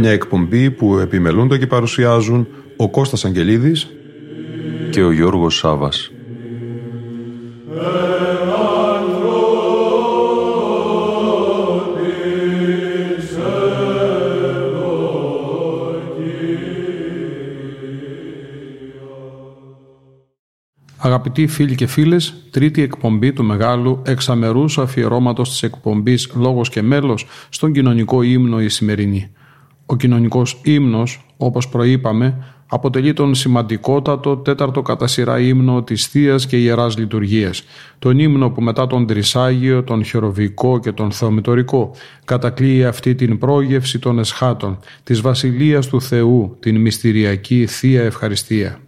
Μια εκπομπή που επιμελούνται και παρουσιάζουν ο Κώστας Αγγελίδης και ο Γιώργος Σάβας. Αγαπητοί φίλοι και φίλες, τρίτη εκπομπή του μεγάλου εξαμερούς αφιερώματος της εκπομπής «Λόγος και μέλος» στον κοινωνικό ύμνο η σημερινή. Ο κοινωνικός ύμνος, όπως προείπαμε, αποτελεί τον σημαντικότατο τέταρτο κατά σειρά ύμνο της θείας και Ιεράς Λειτουργίας. Τον ύμνο που μετά τον Τρισάγιο, τον Χεροβικό και τον Θεομητορικό κατακλείει αυτή την πρόγευση των εσχάτων, της Βασιλείας του Θεού, την μυστηριακή Θεία Ευχαριστία.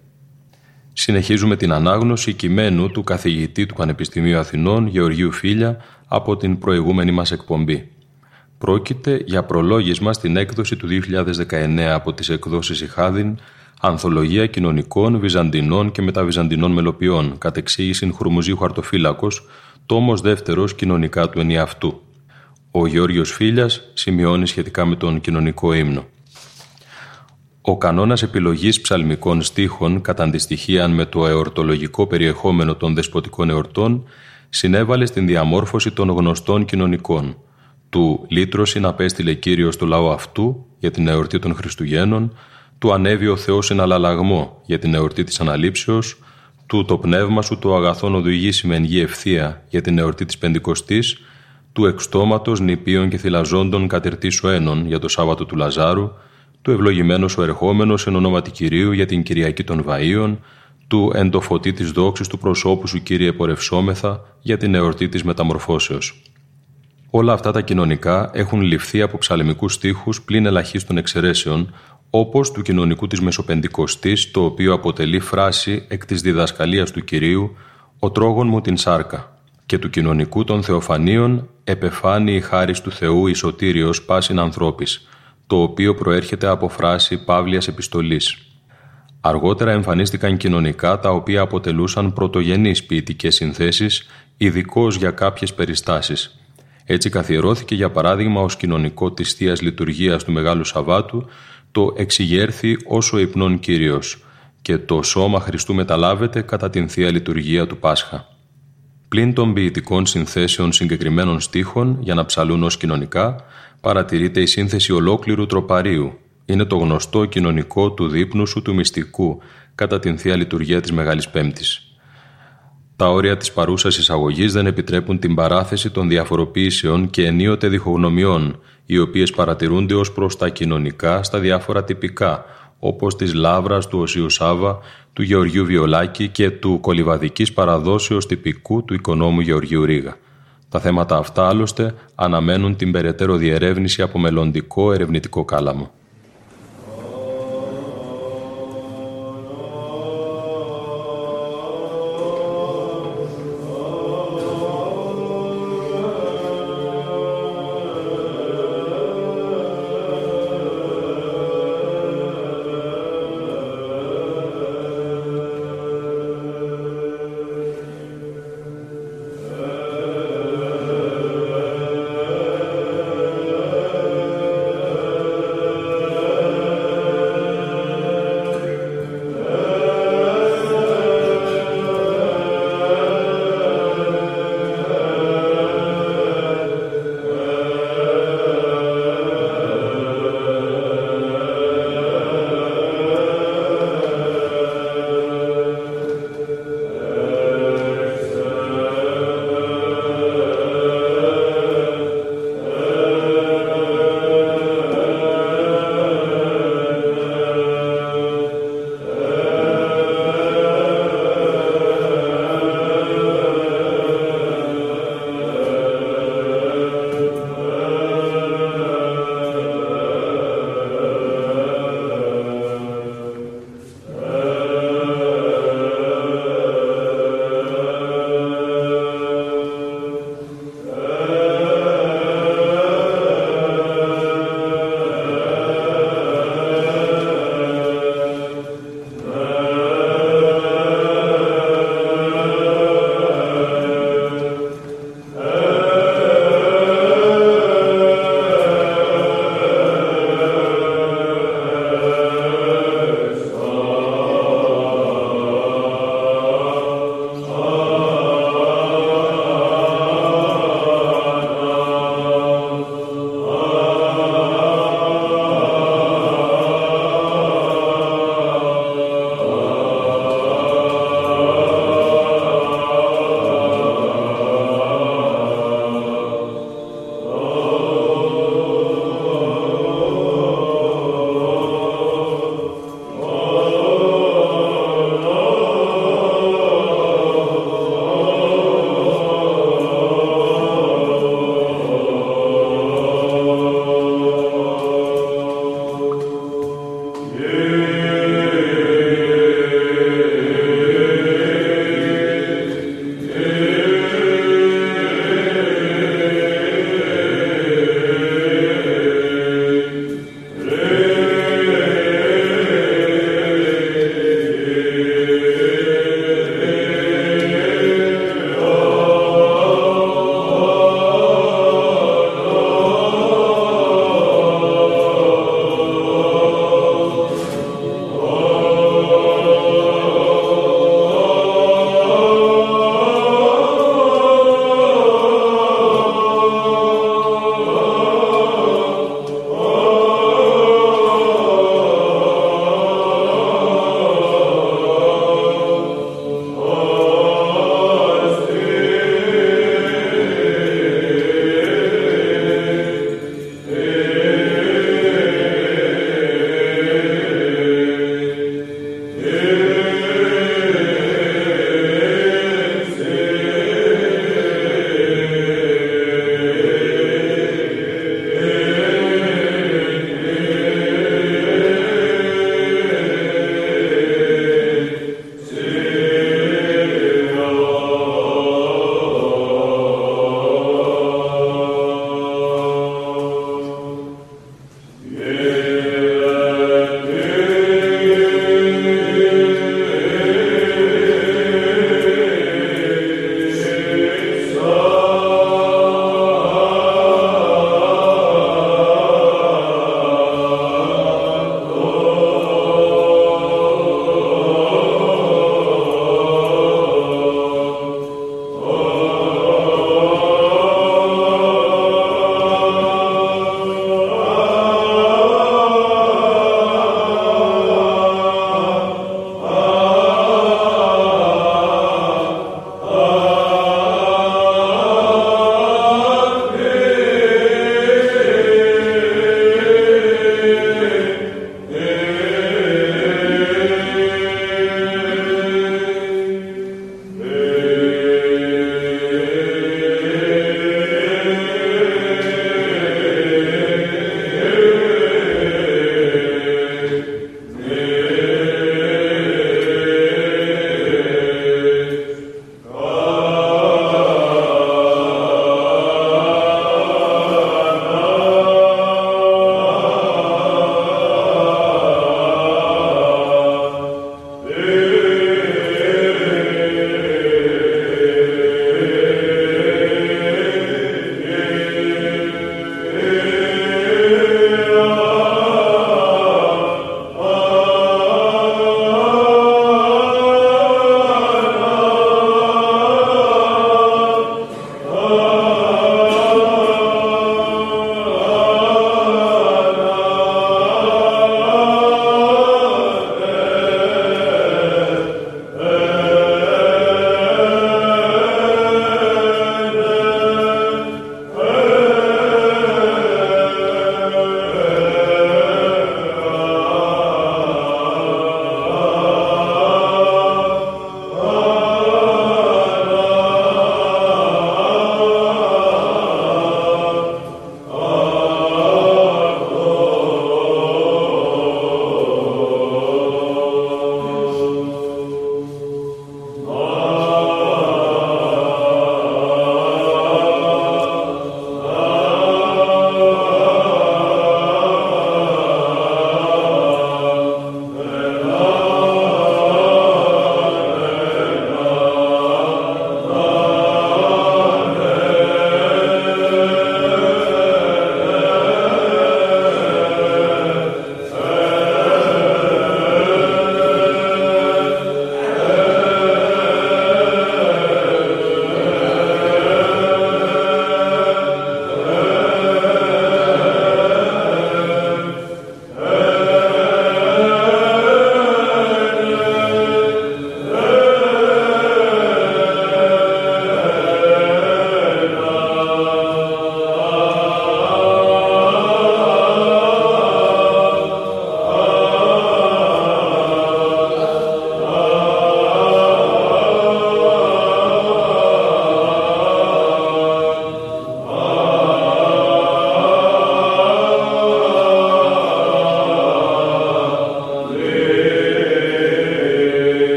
Συνεχίζουμε την ανάγνωση κειμένου του καθηγητή του Πανεπιστημίου Αθηνών Γεωργίου Φίλια από την προηγούμενη μας εκπομπή. Πρόκειται για προλόγισμα στην έκδοση του 2019 από τις εκδόσεις Ιχάδιν Ανθολογία κοινωνικών, βυζαντινών και μεταβυζαντινών μελοποιών, κατ' εξήγηση Χουρμουζίου Χαρτοφύλακος, τόμος δεύτερος κοινωνικά του ενιαυτού. Ο Γεώργιος Φίλιας σημειώνει σχετικά με τον κοινωνικό ύμνο. Ο κανόνας επιλογής ψαλμικών στίχων κατά αντιστοιχείαν με το εορτολογικό περιεχόμενο των δεσποτικών εορτών συνέβαλε στην διαμόρφωση των γνωστών κοινωνικών. Του «Λύτρωση απέστειλε Κύριος το λαό αυτού» για την εορτή των Χριστουγέννων, του ανέβει ο Θεός εν αλλαλαγμό για την εορτή της Αναλήψεως, του το πνεύμα σου το αγαθόν οδηγήσει με γη ευθεία για την εορτή της Πεντηκοστής, του εξτόματος νηπίων και θυλαζόντων κατερτήσου ένων για το Σάββατο του Λαζάρου, του ευλογημένος ο ερχόμενος εν ονόματι Κυρίου για την Κυριακή των Βαΐων, του εν το φωτί της δόξης του προσώπου σου Κύριε πορευσόμεθα για την εορτή της Μεταμορφώσεως. Όλα αυτά τα κοινωνικά έχουν ληφθεί από ψαλμικούς στίχους πλην ελαχίστων εξαιρέσεων, όπως του κοινωνικού της Μεσοπεντηκοστής, το οποίο αποτελεί φράση εκ της διδασκαλίας του Κυρίου «Ο τρόγων μου την σάρκα» και του κοινωνικού των Θεοφανίων «Επεφάνει η χάρις του Θεού η σωτήριος πάσιν ανθρώπης», το οποίο προέρχεται από φράση Παύλιας Επιστολής. Αργότερα εμφανίστηκαν κοινωνικά τα οποία αποτελούσαν πρωτογενείς ποιητικές συνθέσεις, ειδικώς για κάποιες περιστάσεις. Έτσι καθιερώθηκε για παράδειγμα ως κοινωνικό της Θείας Λειτουργίας του Μεγάλου Σαββάτου το εξηγέρθη όσο υπνών Κύριος και το σώμα Χριστού μεταλάβεται κατά την Θεία Λειτουργία του Πάσχα. Πλην των ποιητικών συνθέσεων συγκεκριμένων στίχων για να ψαλούν ως κοινωνικά, παρατηρείται η σύνθεση ολόκληρου τροπαρίου. Είναι το γνωστό κοινωνικό του δείπνου σου του μυστικού κατά την Θεία Λειτουργία της Μεγάλης Πέμπτης. Τα όρια της παρούσας εισαγωγής δεν επιτρέπουν την παράθεση των διαφοροποιήσεων και ενίοτε διχογνωμιών, οι οποίες παρατηρούνται ως προς τα κοινωνικά στα διάφορα τυπικά, όπως της Λάβρας του Οσίου Σάβα, του Γεωργίου Βιολάκη και του κολυβαδικής παραδόσεως τυπικού του οικονόμου Γεωργίου Ρίγα. Τα θέματα αυτά άλλωστε αναμένουν την περαιτέρω διερεύνηση από μελλοντικό ερευνητικό κάλαμο.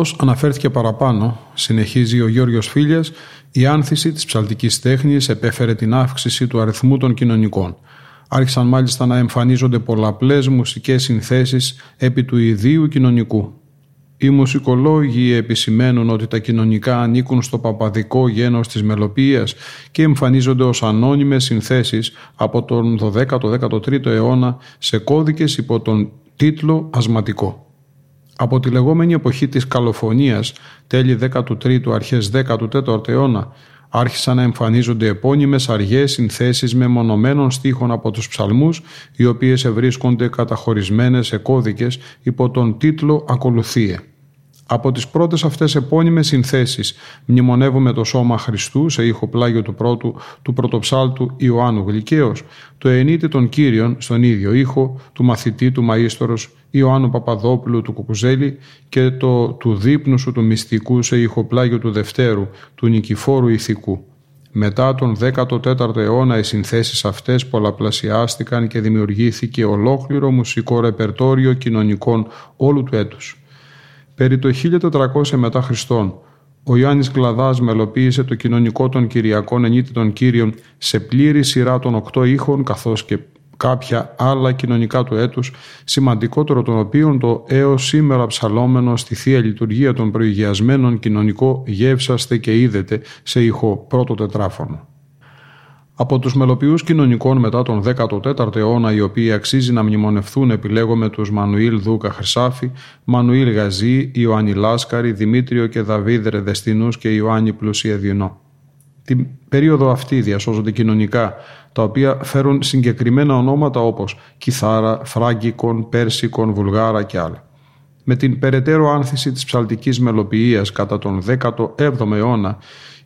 Όπως αναφέρθηκε παραπάνω, συνεχίζει ο Γιώργος Φίλιας, η άνθηση της ψαλτικής τέχνης επέφερε την αύξηση του αριθμού των κοινωνικών. Άρχισαν μάλιστα να εμφανίζονται πολλαπλές μουσικές συνθέσεις επί του ιδίου κοινωνικού. Οι μουσικολόγοι επισημαίνουν ότι τα κοινωνικά ανήκουν στο παπαδικό γένος της μελοποίησης και εμφανίζονται ως ανώνυμες συνθέσεις από τον 12ο-13ο αιώνα σε κώδικες υπό τον τίτλο «Ασματικό». Από τη λεγόμενη εποχή της καλοφωνίας, τέλη 13ου αρχές 14ου αιώνα, άρχισαν να εμφανίζονται επώνυμες αργές συνθέσεις με μονομένων στίχων από τους ψαλμούς, οι οποίες ευρίσκονται καταχωρισμένες σε κώδικες υπό τον τίτλο «Ακολουθίε». Από τις πρώτες αυτές επώνυμες συνθέσεις μνημονεύουμε το σώμα Χριστού σε ήχο πλάγιο του πρώτου του πρωτοψάλτου Ιωάννου Γλυκαίος, το ενίτη των Κύριων στον ίδιο ήχο του μαθητή του Μαΐστορος Ιωάννου Παπαδόπουλου του Κουκουζέλη και το του δείπνου σου του μυστικού σε ηχοπλάγιο του Δευτέρου του Νικηφόρου Ηθικού. Μετά τον 14ο αιώνα οι συνθέσεις αυτές πολλαπλασιάστηκαν και δημιουργήθηκε ολόκληρο μουσικό ρεπερτόριο κοινωνικών όλου του έτους. Περί το 1400 μετά Χριστόν, ο Ιωάννης Κλαδάς μελοποίησε το κοινωνικό των Κυριακών ενίτη των Κύριων σε πλήρη σειρά των οκτώ ήχων καθώς και κάποια άλλα κοινωνικά του έτους, σημαντικότερο των οποίων το έως σήμερα ψαλόμενο στη Θεία Λειτουργία των προηγιασμένων κοινωνικό «Γεύσαστε και είδετε» σε ηχό πρώτο τετράφωνο. Από τους μελοποιούς κοινωνικών μετά τον 14ο αιώνα οι οποίοι αξίζει να μνημονευθούν επιλέγουμε τους Μανουήλ Δούκα Χρυσάφη, Μανουήλ Γαζή, Ιωάννη Λάσκαρη, Δημήτριο και Δαβίδ Ρεδεστινούς και Ιωάννη Πλουσία Διενό. Την περίοδο αυτή διασώζονται κοινωνικά, τα οποία φέρουν συγκεκριμένα ονόματα όπως Κιθάρα, Φράγκικον, Πέρσικον, Βουλγάρα και άλλα. Με την περαιτέρω άνθηση της ψαλτικής μελοποιίας κατά τον 17ο αιώνα,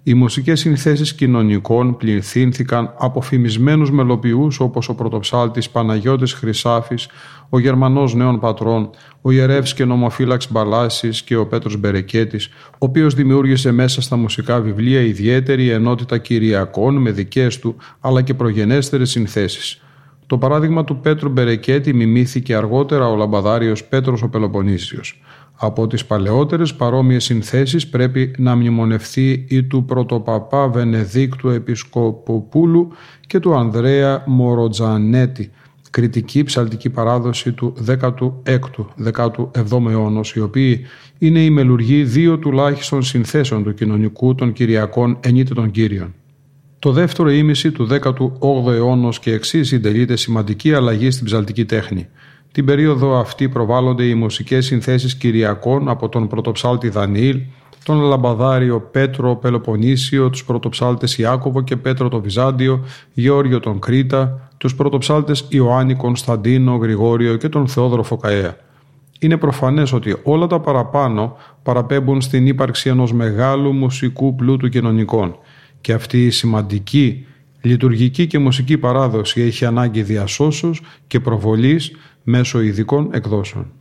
οι μουσικές συνθέσεις κοινωνικών πληθύνθηκαν από φημισμένους μελοποιούς όπως ο πρωτοψάλτης Παναγιώτης Χρυσάφης, ο Γερμανός Νέων Πατρών, ο ιερεύς και νομοφύλαξ Μπαλάσης και ο Πέτρος Μπερεκέτης, ο οποίος δημιούργησε μέσα στα μουσικά βιβλία ιδιαίτερη ενότητα κυριακών με δικές του αλλά και προγενέστερες συνθέσεις. Το παράδειγμα του Πέτρου Μπερεκέτη μιμήθηκε αργότερα ο λαμπαδάριος Πέτρος ο Πελοποννήσιος. Από τις παλαιότερες παρόμοιες συνθέσεις πρέπει να μνημονευθεί η του πρωτοπαπά Βενεδίκτου Επισκοποπούλου και του Ανδρέα Μοροτζανέτη, κριτική ψαλτική παράδοση του 16ου, 17ου αιώνα, οι οποίοι είναι η μελουργή δύο τουλάχιστον συνθέσεων του κοινωνικού των Κυριακών ενίτε των Κύριων. Το δεύτερο ήμιση του 18ου αιώνα και εξής συντελείται σημαντική αλλαγή στην ψαλτική τέχνη. Την περίοδο αυτή προβάλλονται οι μουσικές συνθέσεις Κυριακών από τον πρωτοψάλτη Δανιήλ, τον Λαμπαδάριο Πέτρο Πελοποννήσιο, τους πρωτοψάλτες Ιάκωβο και Πέτρο το Βυζάντιο, Γεώργιο τον Κρήτα, τους πρωτοψάλτες Ιωάννη Κωνσταντίνο Γρηγόριο και τον Θεόδωρο Φωκαέα. Είναι προφανές ότι όλα τα παραπάνω παραπέμπουν στην ύπαρξη ενός μεγάλου μουσικού πλούτου κοινωνικών και αυτή η σημαντική λειτουργική και μουσική παράδοση έχει ανάγκη διασώσεως και προβολής μέσω ειδικών εκδόσεων.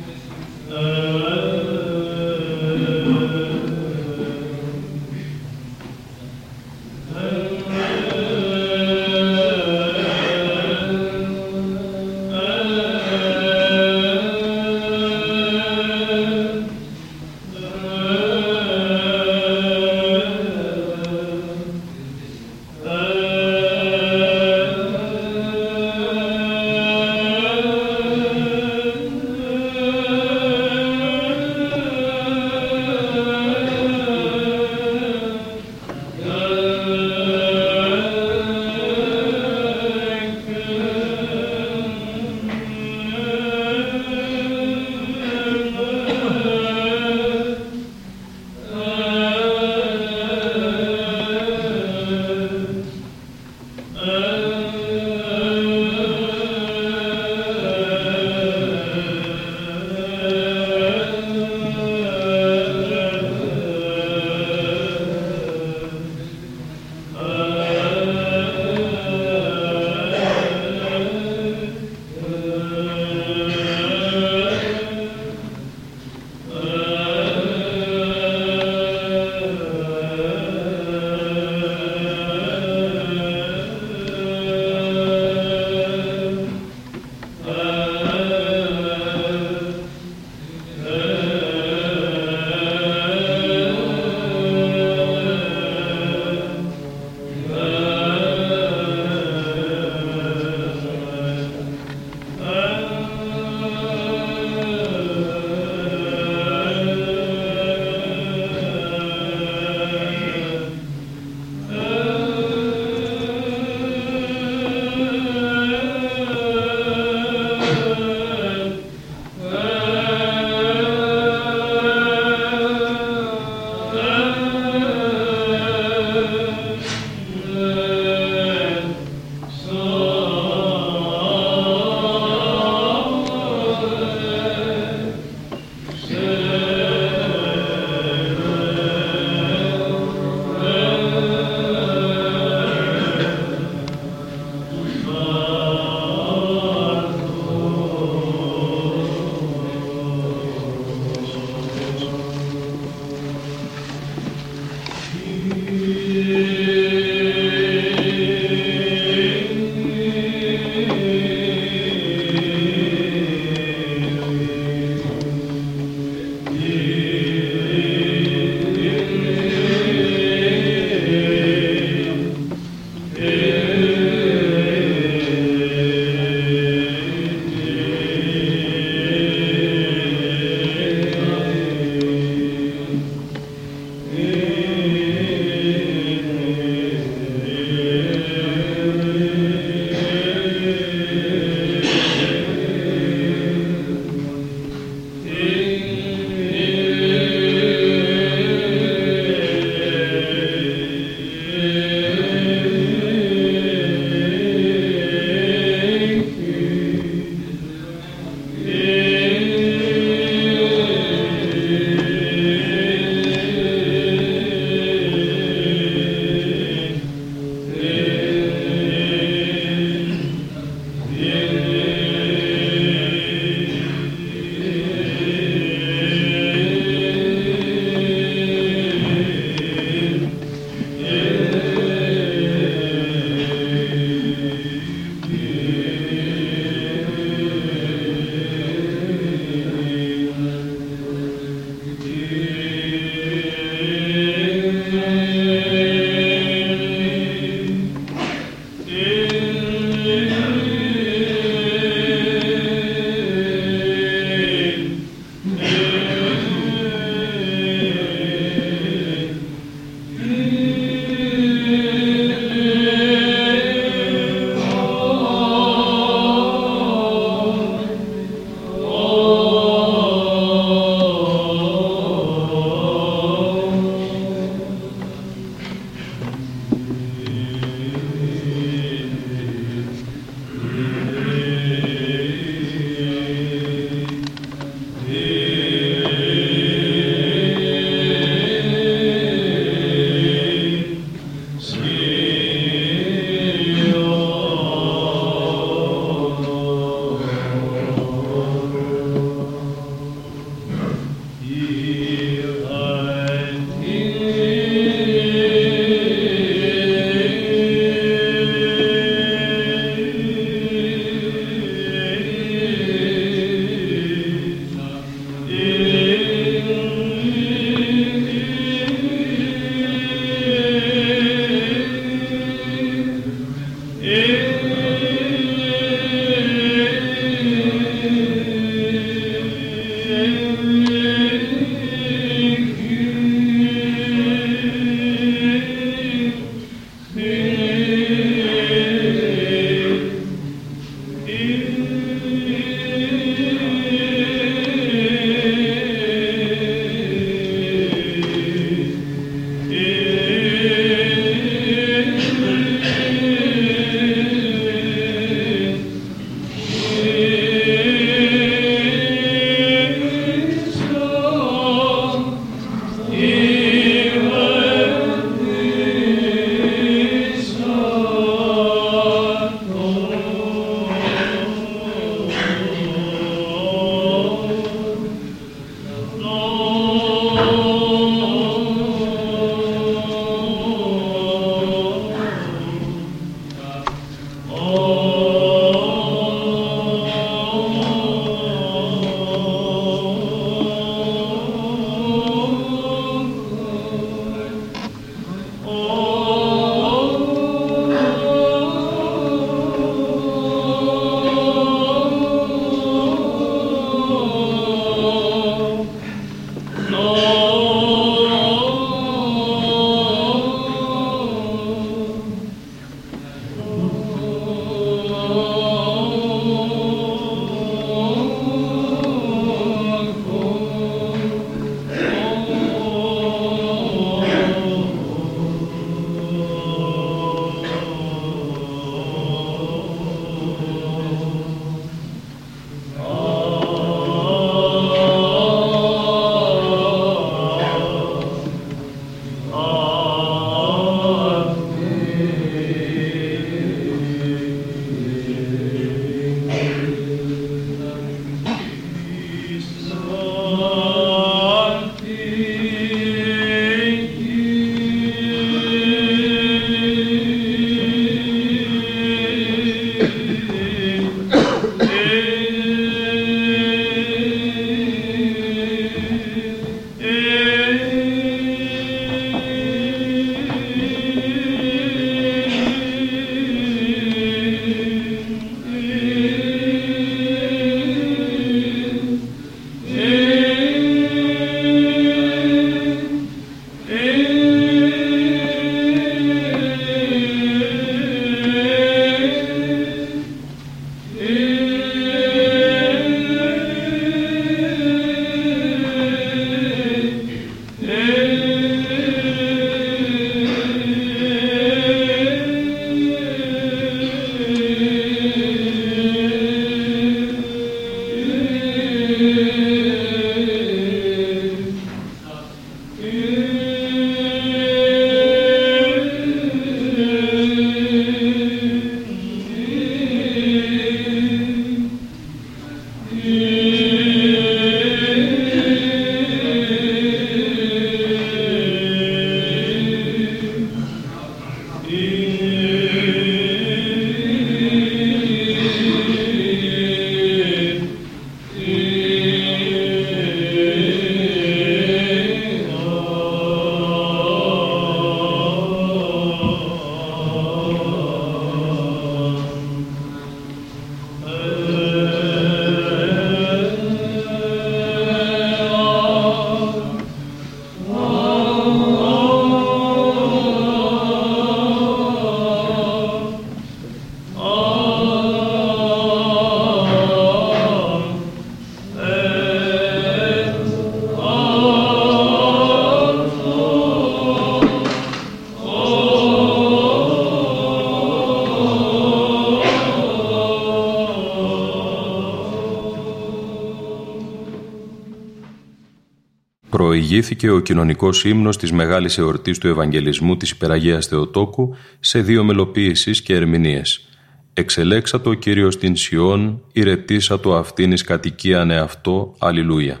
Προηγήθηκε ο κοινωνικός ύμνος της μεγάλης εορτής του Ευαγγελισμού της Υπεραγίας Θεοτόκου σε δύο μελοποίησεις και ερμηνείες. «Εξελέξατο ο Κύριος την Σιών, ηρετήσατο αυτήν εις κατοικίαν εαυτό, Αλληλούια».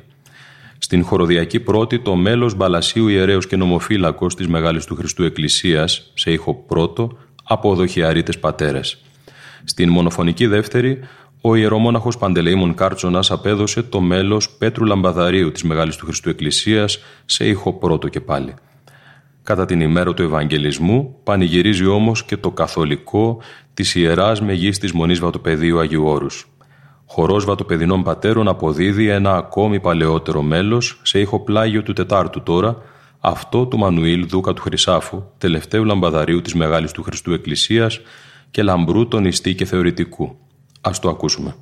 Στην χοροδιακή πρώτη το μέλος Μπαλασίου ιερέως και νομοφύλακος της Μεγάλης του Χριστού Εκκλησίας, σε ήχο πρώτο, από δοχιαρίτες πατέρες. Στην μονοφωνική δεύτερη, ο ιερομόναχος Παντελεήμων Κάρτσονας απέδωσε το μέλος Πέτρου Λαμπαδαρίου της Μεγάλης του Χριστού Εκκλησίας σε ήχο πρώτο και πάλι. Κατά την ημέρα του Ευαγγελισμού πανηγυρίζει όμως και το καθολικό της Ιεράς Μεγής της Μονής Βατοπεδίου Αγίου Όρους. Χορός Βατοπεδινών Πατέρων αποδίδει ένα ακόμη παλαιότερο μέλος σε ήχο πλάγιο του Τετάρτου τώρα, αυτό του Μανουήλ Δούκα του Χρυσάφου, τελευταίου λαμπαδαρίου της Μεγάλης του Χριστού Εκκλησίας και λαμπρού των ιστή και θεωρητικού. Ας το ακούσουμε.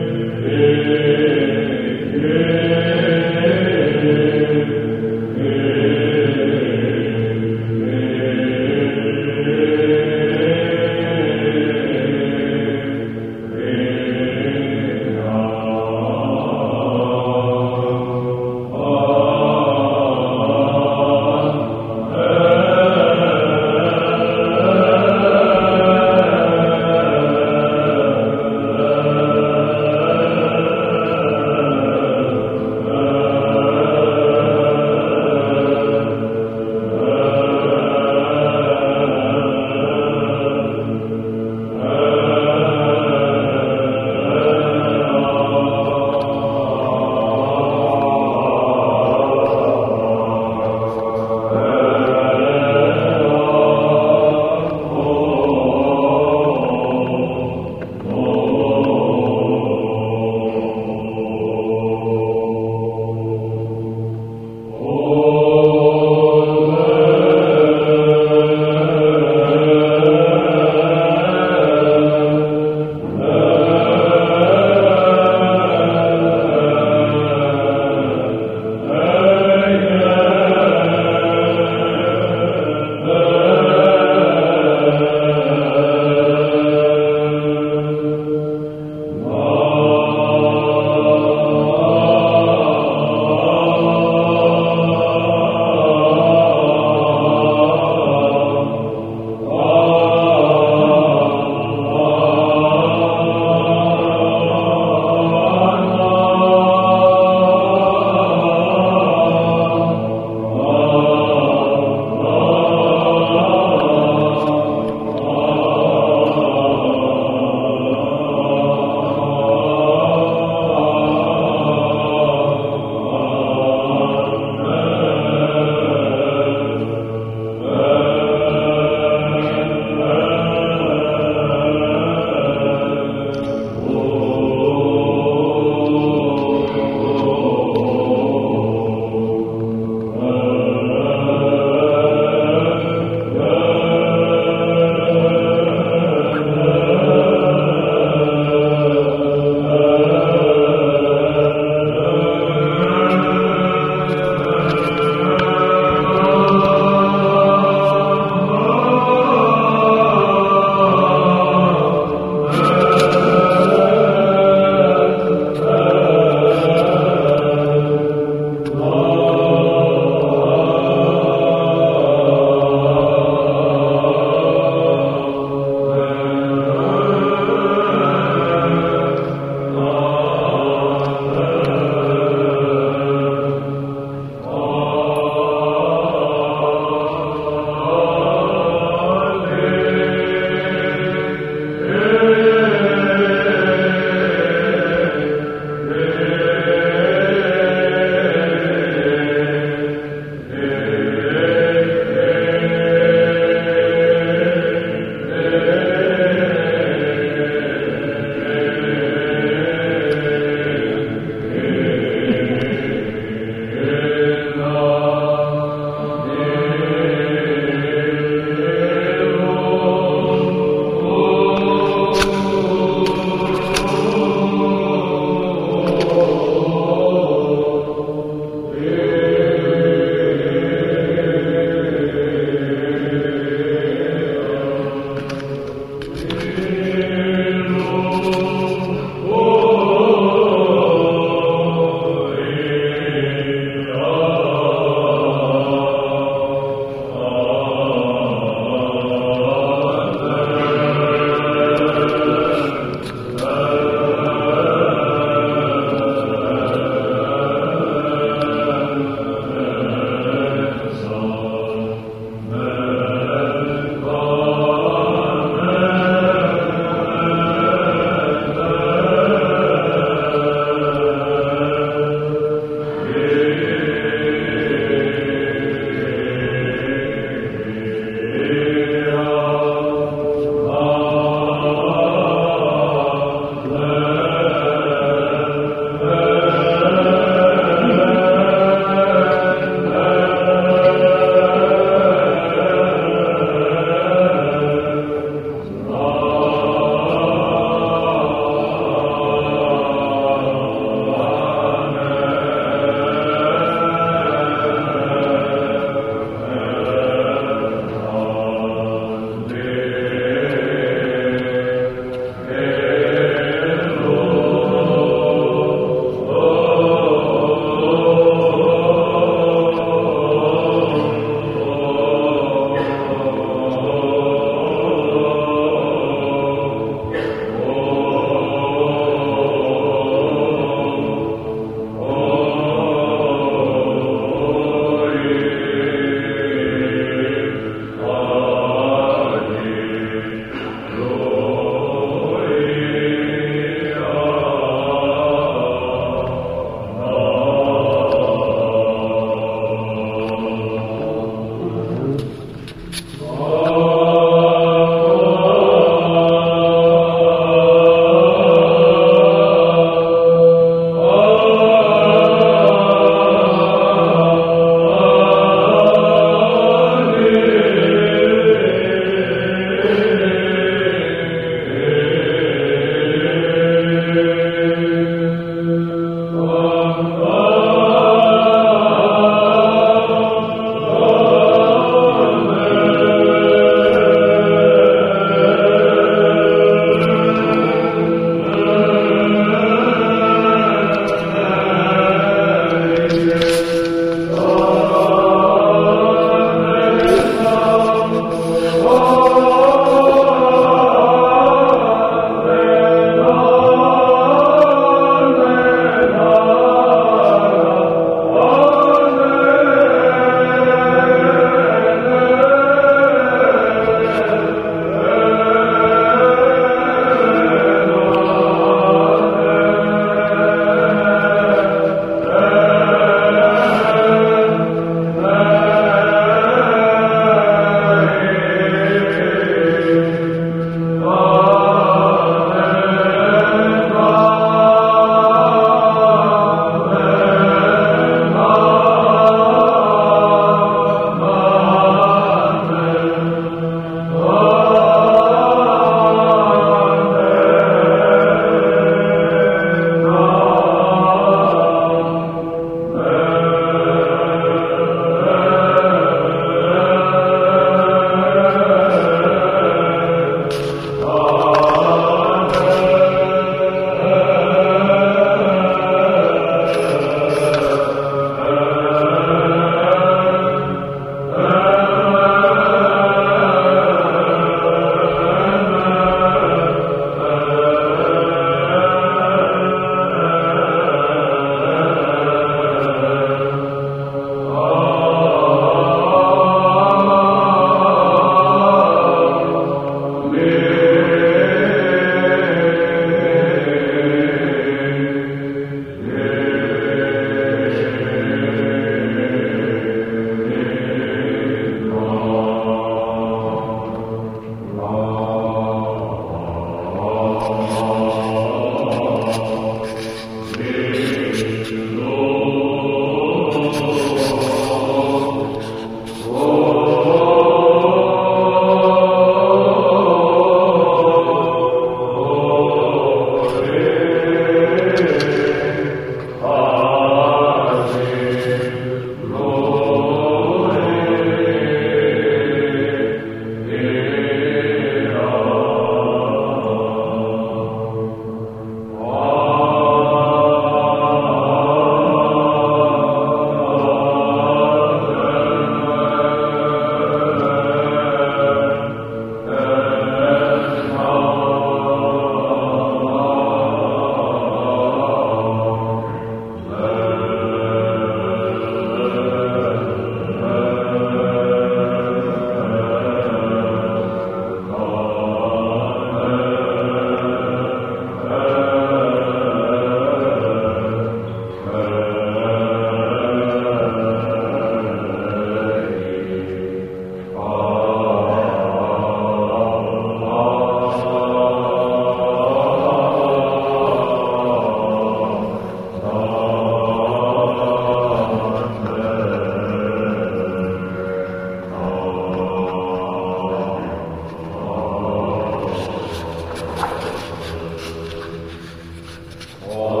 Ένα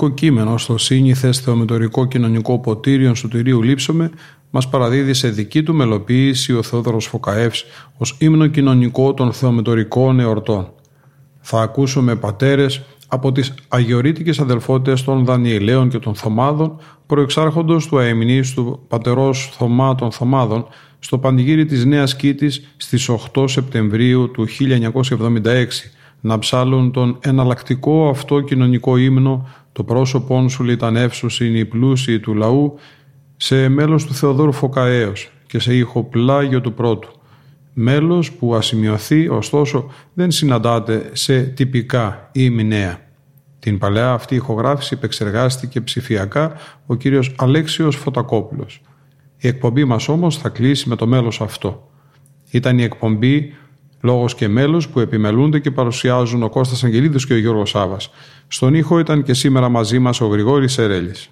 εναλλακτικό κείμενο στο σύνηθε θεομητορικό κοινωνικό ποτήριο σωτηρίου Λείψομε μας παραδίδει σε δική του μελοποίηση ο Θεόδωρος Φωκαεύς ως ύμνο κοινωνικό των θεομητορικών εορτών. Θα ακούσουμε πατέρες από τις αγιορείτικες αδελφότητες των Δανιελαίων και των Θωμάδων προεξάρχοντος του αεμινής του πατερός Θωμά των Θωμάδων στο πανηγύρι της Νέας Κήτης στις 8 Σεπτεμβρίου του 1976 να ψάλουν τον εναλλακτικό αυτό κοινωνικό ύμνο «Το πρόσωπόν σου λιτανεύσους είναι η πλούσιοι του λαού» σε μέλος του Θεοδόρου Φωκαέως και σε ήχο πλάγιο του πρώτου. Μέλος που ασημειωθεί ωστόσο δεν συναντάται σε τυπικά ή μηνέα. Την παλαιά αυτή ηχογράφηση επεξεργάστηκε ψηφιακά ο κύριος Αλέξιος Φωτακόπουλος. Η εκπομπή μας όμως θα κλείσει με το μέλος αυτό. Ήταν η εκπομπή Λόγος και μέλος που επιμελούνται και παρουσιάζουν ο Κώστας Αγγελίδης και ο Γιώργος Σάβας. Στον ήχο ήταν και σήμερα μαζί μας ο Γρηγόρης Σερέλης.